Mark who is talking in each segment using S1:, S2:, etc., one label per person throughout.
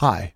S1: Hi,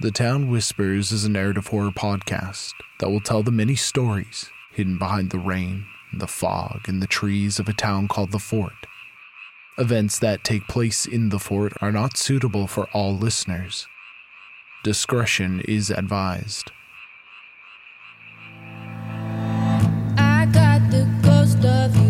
S1: The Town Whispers is a narrative horror podcast that will tell the many stories hidden behind the rain, the fog, and the trees of a town called the Fort. Events that take place in the fort are not suitable for all listeners. Discretion is advised.
S2: I got the ghost of you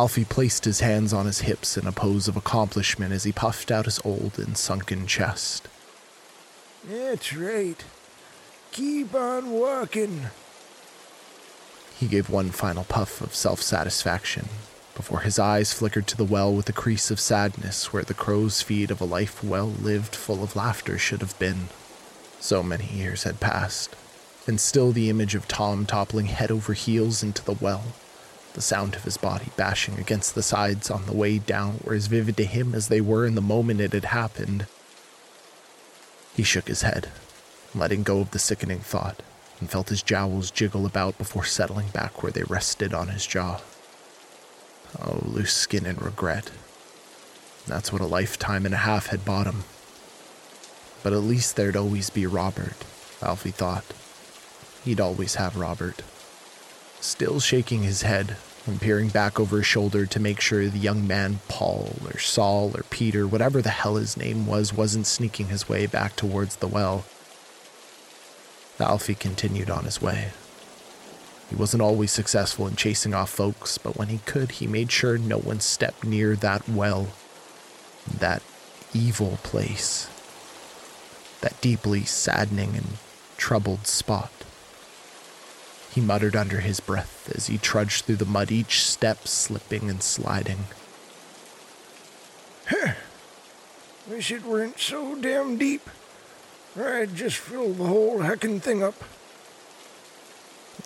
S1: Alfie placed his hands on his hips in a pose of accomplishment as he puffed out his old and sunken chest.
S3: That's right. Keep on walking.
S1: He gave one final puff of self satisfaction before his eyes flickered to the well with a crease of sadness where the crow's feet of a life well lived full of laughter should have been. So many years had passed, and still the image of Tom toppling head over heels into the well, the sound of his body bashing against the sides on the way down were as vivid to him as they were in the moment it had happened. He shook his head, letting go of the sickening thought, and felt his jowls jiggle about before settling back where they rested on his jaw. Oh, loose skin and regret. That's what a lifetime and a half had bought him. But at least there'd always be Robert, Alfie thought. He'd always have Robert. Still shaking his head and peering back over his shoulder to make sure the young man, Paul or Saul or Peter, whatever the hell his name was, wasn't sneaking his way back towards the well. Alfie continued on his way. He wasn't always successful in chasing off folks, but when he could, he made sure no one stepped near that well. That evil place. That deeply saddening and troubled spot. He muttered under his breath as he trudged through the mud, each step slipping and sliding. Huh.
S3: Wish it weren't so damn deep. Or I'd just fill the whole heckin' thing up.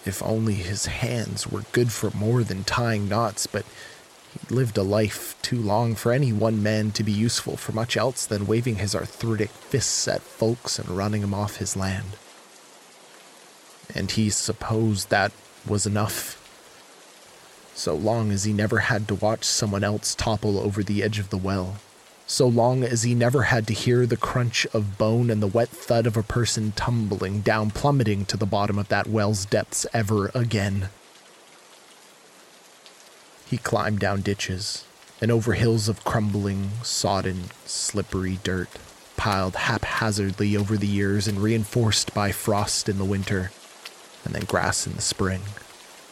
S1: If only his hands were good for more than tying knots, but he'd lived a life too long for any one man to be useful for much else than waving his arthritic fists at folks and running 'em off his land. And he supposed that was enough. So long as he never had to watch someone else topple over the edge of the well. So long as he never had to hear the crunch of bone and the wet thud of a person tumbling down, plummeting to the bottom of that well's depths ever again. He climbed down ditches and over hills of crumbling, sodden, slippery dirt, piled haphazardly over the years and reinforced by frost in the winter, and then grass in the spring,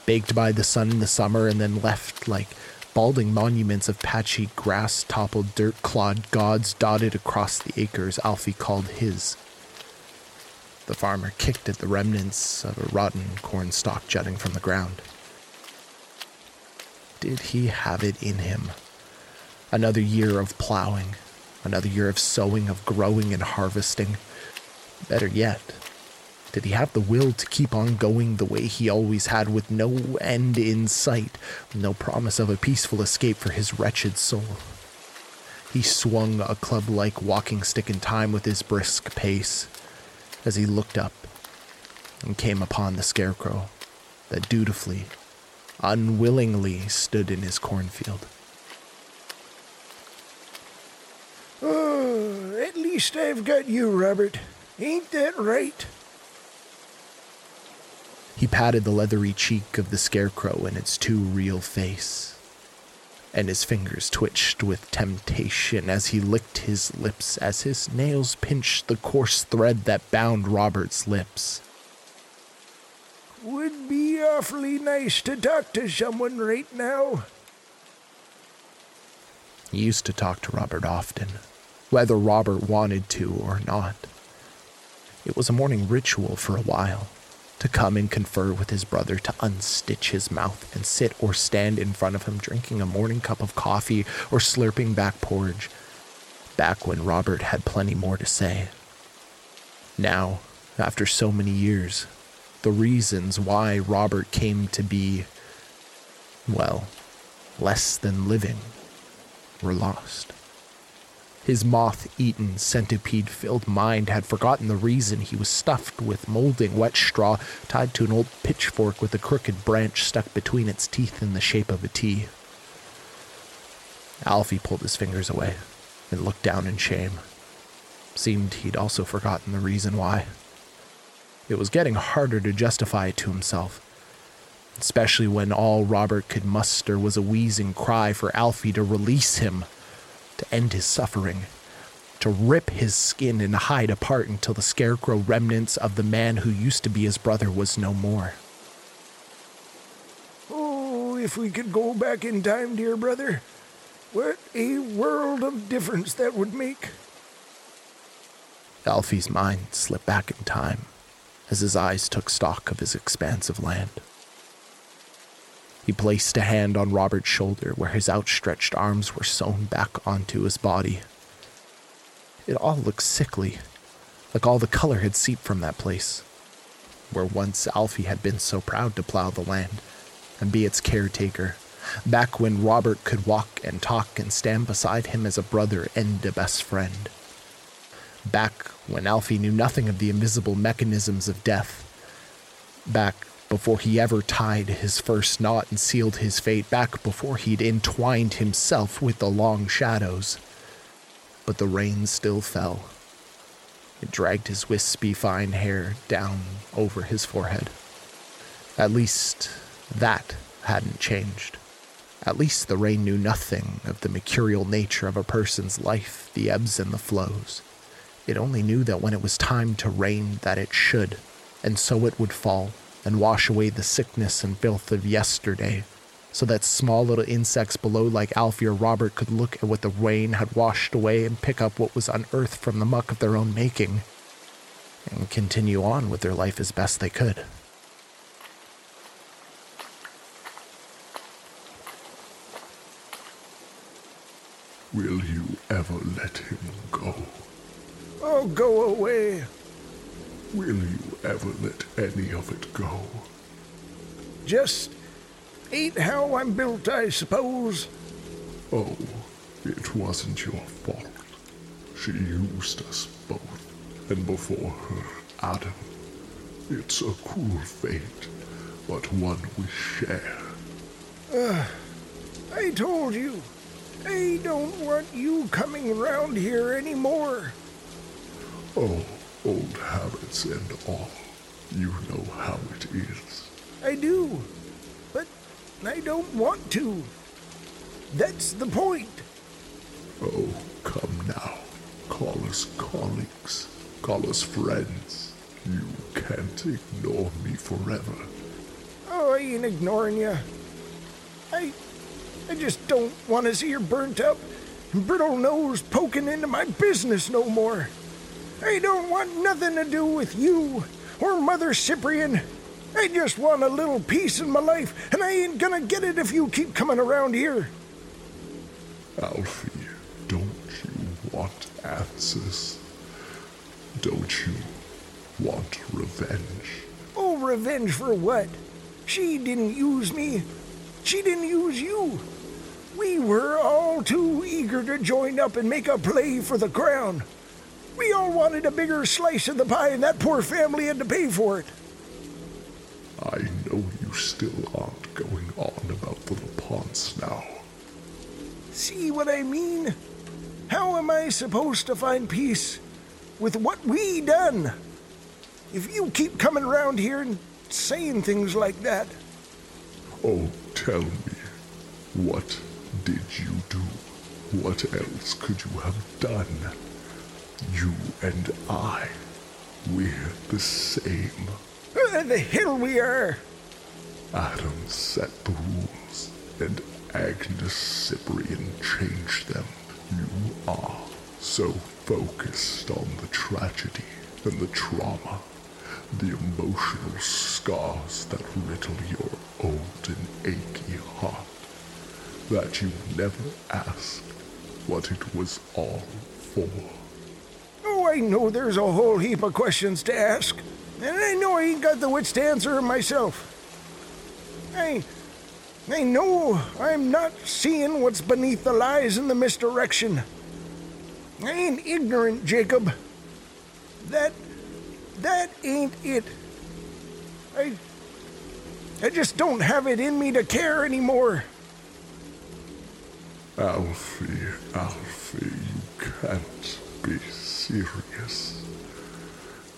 S1: baked by the sun in the summer, and then left like balding monuments of patchy grass toppled dirt clawed gods dotted across the acres Alfie called his. The farmer kicked at the remnants of a rotten corn stalk jutting from the ground. Did he have it in him? Another year of plowing, another year of sowing, of growing and harvesting. Better yet, did he have the will to keep on going the way he always had, with no end in sight, no promise of a peaceful escape for his wretched soul? He swung a club like walking stick in time with his brisk pace as he looked up and came upon the scarecrow that dutifully, unwillingly stood in his cornfield.
S3: Oh, at least I've got you, Robert. Ain't that right?
S1: He patted the leathery cheek of the scarecrow in its too real face, and his fingers twitched with temptation as he licked his lips as his nails pinched the coarse thread that bound Robert's lips.
S3: Would be awfully nice to talk to someone right now.
S1: He used to talk to Robert often, whether Robert wanted to or not. It was a morning ritual for a while to come and confer with his brother, to unstitch his mouth and sit or stand in front of him drinking a morning cup of coffee or slurping back porridge, back when Robert had plenty more to say. Now, after so many years, the reasons why Robert came to be, well, less than living were lost. His moth eaten, centipede filled mind had forgotten the reason he was stuffed with molding wet straw tied to an old pitchfork with a crooked branch stuck between its teeth in the shape of a T. Alfie pulled his fingers away and looked down in shame. Seemed he'd also forgotten the reason why. It was getting harder to justify it to himself, especially when all Robert could muster was a wheezing cry for Alfie to release him to end his suffering, to rip his skin and hide apart until the scarecrow remnants of the man who used to be his brother was no more.
S3: Oh, if we could go back in time, dear brother, what a world of difference that would make.
S1: Alfie's mind slipped back in time as his eyes took stock of his expanse of land. He placed a hand on Robert's shoulder where his outstretched arms were sewn back onto his body. It all looked sickly, like all the color had seeped from that place, where once Alfie had been so proud to plow the land and be its caretaker, back when Robert could walk and talk and stand beside him as a brother and a best friend. Back when Alfie knew nothing of the invisible mechanisms of death. Back before he ever tied his first knot and sealed his fate, back before he'd entwined himself with the long shadows. But the rain still fell. It dragged his wispy fine hair down over his forehead. At least that hadn't changed. At least the rain knew nothing of the mercurial nature of a person's life, the ebbs and the flows. It only knew that when it was time to rain that it should, and so it would fall and wash away the sickness and filth of yesterday, so that small little insects below like Alfie or Robert could look at what the rain had washed away and pick up what was unearthed from the muck of their own making, and continue on with their life as best they could.
S4: Will you ever let him go?
S3: Oh, go away.
S4: Will you ever let any of it go?
S3: Just ain't how I'm built, I suppose.
S4: Oh, it wasn't your fault. She used us both, and before her, Adam. It's a cruel fate, but one we share.
S3: I told you. I don't want you coming round here anymore.
S4: Oh, old habits and all. You know how it is.
S3: I do. But I don't want to. That's the point.
S4: Oh, come now. Call us colleagues. Call us friends. You can't ignore me forever.
S3: Oh, I ain't ignoring you. I, I just don't want to see your burnt up, brittle nose poking into my business no more. I don't want nothing to do with you or Mother Cyprian. I just want a little peace in my life, and I ain't gonna get it if you keep coming around here.
S4: Alfie, don't you want answers? Don't you want revenge?
S3: Oh, revenge for what? She didn't use me. She didn't use you. We were all too eager to join up and make a play for the crown. We all wanted a bigger slice of the pie, and that poor family had to pay for it.
S4: I know you still aren't going on about the LaPonts now.
S3: See what I mean? How am I supposed to find peace with what we done? If you keep coming around here and saying things like that,
S4: Oh, tell me, what did you do? What else could you have done? You and I, we're the same.
S3: uh, the hell we are.
S4: Adam set the rules, and Agnes Cyprian changed them. You are so focused on the tragedy and the trauma, the emotional scars that riddle your old and achy heart, that you never asked what it was all for.
S3: I know there's a whole heap of questions to ask, and I know I ain't got the wits to answer myself. I, I know I'm not seeing what's beneath the lies and the misdirection. I ain't ignorant, Jacob. That, that ain't it. I, I just don't have it in me to care anymore.
S4: Alfie, Alfie, you can't be serious.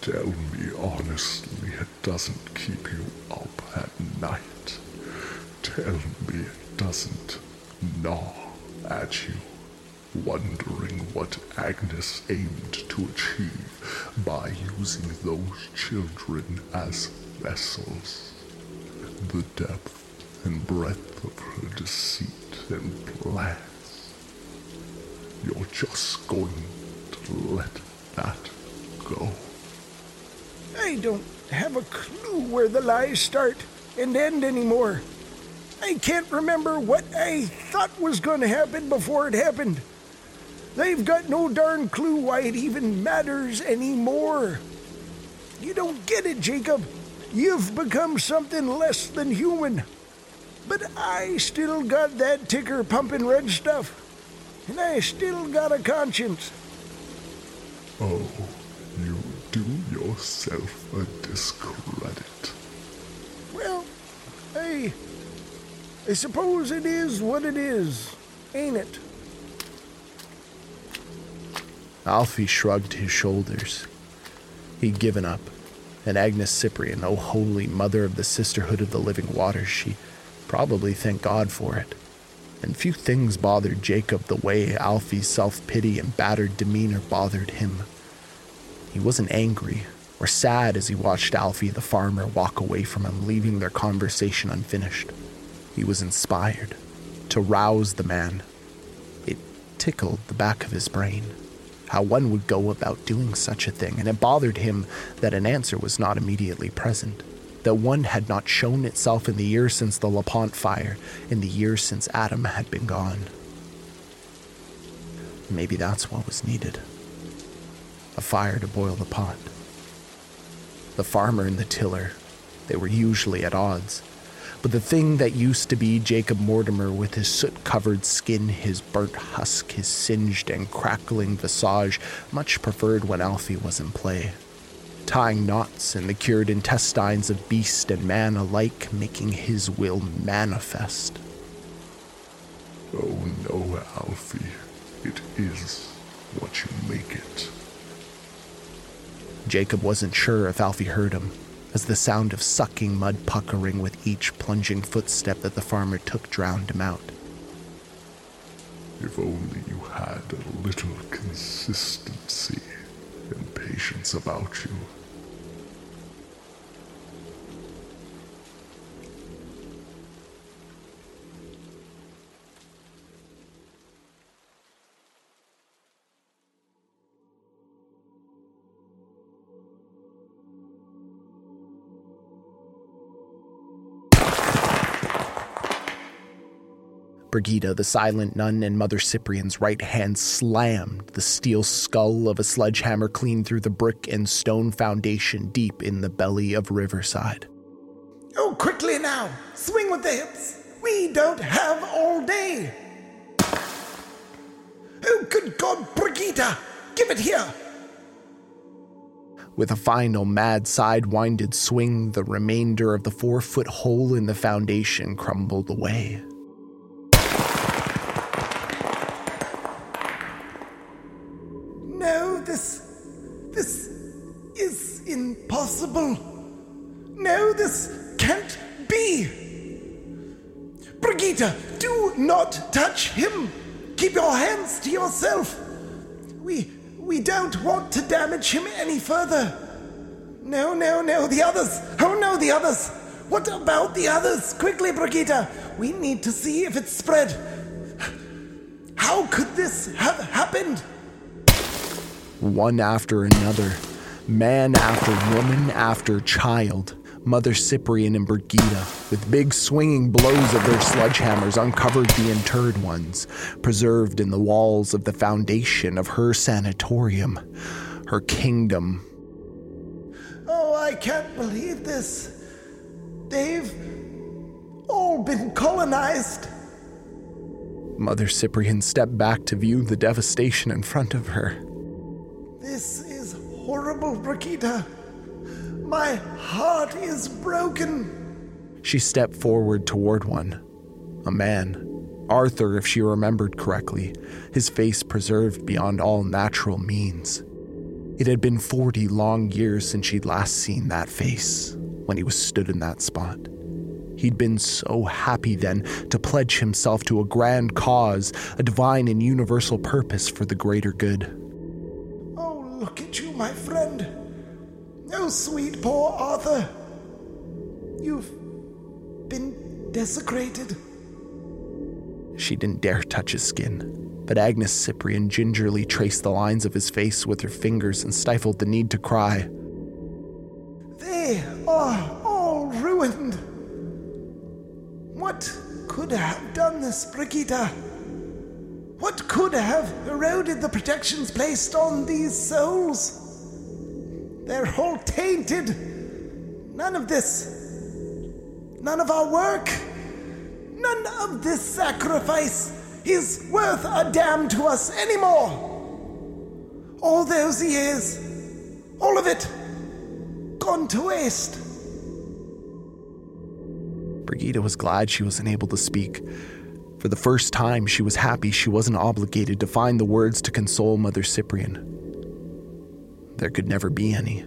S4: Tell me honestly it doesn't keep you up at night. Tell me it doesn't gnaw at you, wondering what Agnes aimed to achieve by using those children as vessels. The depth and breadth of her deceit and plans. You're just going let that go.
S3: I don't have a clue where the lies start and end anymore. I can't remember what I thought was going to happen before it happened. They've got no darn clue why it even matters anymore. You don't get it, Jacob. You've become something less than human. But I still got that ticker pumping red stuff. And I still got a conscience.
S4: Oh, you do yourself a discredit.
S3: Well, I. I suppose it is what it is, ain't it?
S1: Alfie shrugged his shoulders. He'd given up, and Agnes Cyprian, oh holy mother of the sisterhood of the living waters, she probably thanked God for it. And few things bothered Jacob the way Alfie's self pity and battered demeanor bothered him. He wasn't angry or sad as he watched Alfie the farmer walk away from him, leaving their conversation unfinished. He was inspired to rouse the man. It tickled the back of his brain how one would go about doing such a thing, and it bothered him that an answer was not immediately present, that one had not shown itself in the years since the LaPont fire, in the years since Adam had been gone. Maybe that's what was needed a fire to boil the pot. The farmer and the tiller, they were usually at odds. But the thing that used to be Jacob Mortimer with his soot covered skin, his burnt husk, his singed and crackling visage, much preferred when Alfie was in play. Tying knots in the cured intestines of beast and man alike, making his will manifest.
S4: Oh no, Alfie. It is what you make it.
S1: Jacob wasn't sure if Alfie heard him, as the sound of sucking mud puckering with each plunging footstep that the farmer took drowned him out.
S4: If only you had a little consistency about you.
S1: Brigida, the silent nun, and Mother Cyprian's right hand slammed the steel skull of a sledgehammer clean through the brick and stone foundation deep in the belly of Riverside.
S3: Oh, quickly now! Swing with the hips! We don't have all day! Oh, good God, Brigida! Give it here!
S1: With a final mad side-winded swing, the remainder of the four-foot hole in the foundation crumbled away.
S3: Further. No, no, no, the others. Oh no, the others. What about the others? Quickly, Brigitte. We need to see if it's spread. How could this have happened?
S1: One after another, man after woman after child, Mother Cyprian and Brigida, with big swinging blows of their sledgehammers, uncovered the interred ones, preserved in the walls of the foundation of her sanatorium, her kingdom.
S3: Oh, I can't believe this. They've all been colonized.
S1: Mother Cyprian stepped back to view the devastation in front of her.
S3: This is horrible, Brigitte. My heart is broken.
S1: She stepped forward toward one. A man. Arthur, if she remembered correctly, his face preserved beyond all natural means. It had been 40 long years since she'd last seen that face, when he was stood in that spot. He'd been so happy then to pledge himself to a grand cause, a divine and universal purpose for the greater good.
S3: Oh, look at you, my friend. Oh, sweet poor Arthur. You've been desecrated.
S1: She didn't dare touch his skin, but Agnes Cyprian gingerly traced the lines of his face with her fingers and stifled the need to cry.
S3: They are all ruined. What could have done this, Brigitte? What could have eroded the protections placed on these souls? They're all tainted. None of this. None of our work. None of this sacrifice is worth a damn to us anymore. All those years, all of it, gone to waste.
S1: Brigida was glad she wasn't able to speak. For the first time, she was happy she wasn't obligated to find the words to console Mother Cyprian. There could never be any.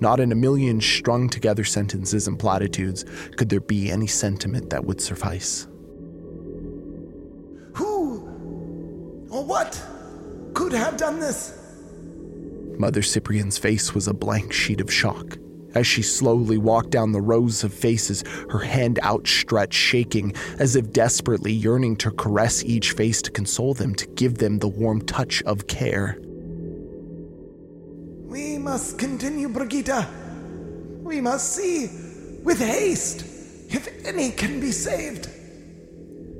S1: Not in a million strung together sentences and platitudes could there be any sentiment that would suffice.
S3: Could have done this?
S1: Mother Cyprian's face was a blank sheet of shock. As she slowly walked down the rows of faces, her hand outstretched, shaking, as if desperately yearning to caress each face to console them, to give them the warm touch of care.
S3: We must continue, Brigitte. We must see with haste if any can be saved.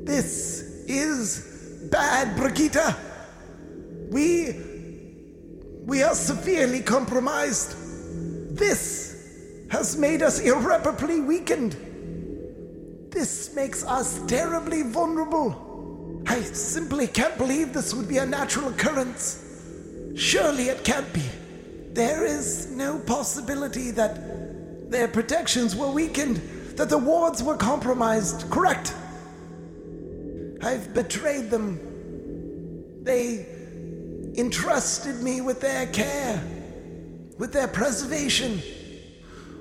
S3: This is bad, Brigitte. We. we are severely compromised. This has made us irreparably weakened. This makes us terribly vulnerable. I simply can't believe this would be a natural occurrence. Surely it can't be. There is no possibility that their protections were weakened, that the wards were compromised. Correct. I've betrayed them. They entrusted me with their care, with their preservation.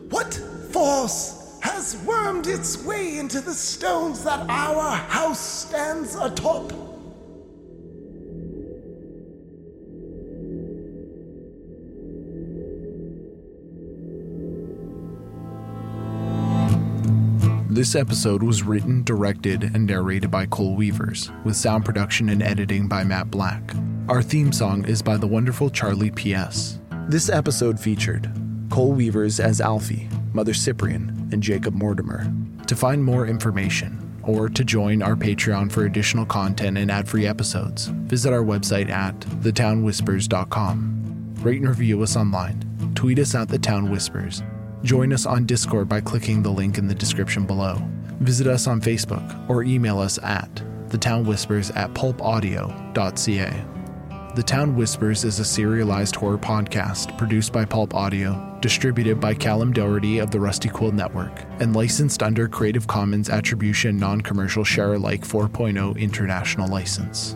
S3: What force has wormed its way into the stones that our house stands atop?
S1: This episode was written, directed, and narrated by Cole Weavers, with sound production and editing by Matt Black. Our theme song is by the wonderful Charlie P.S. This episode featured Cole Weavers as Alfie, Mother Cyprian, and Jacob Mortimer. To find more information, or to join our Patreon for additional content and ad free episodes, visit our website at thetownwhispers.com. Rate and review us online. Tweet us at The Town Whispers. Join us on Discord by clicking the link in the description below. Visit us on Facebook or email us at thetownwhispers at pulpaudio.ca. The Town Whispers is a serialized horror podcast produced by Pulp Audio, distributed by Callum Doherty of the Rusty Quill Network, and licensed under Creative Commons Attribution Non Commercial Share Alike 4.0 International License.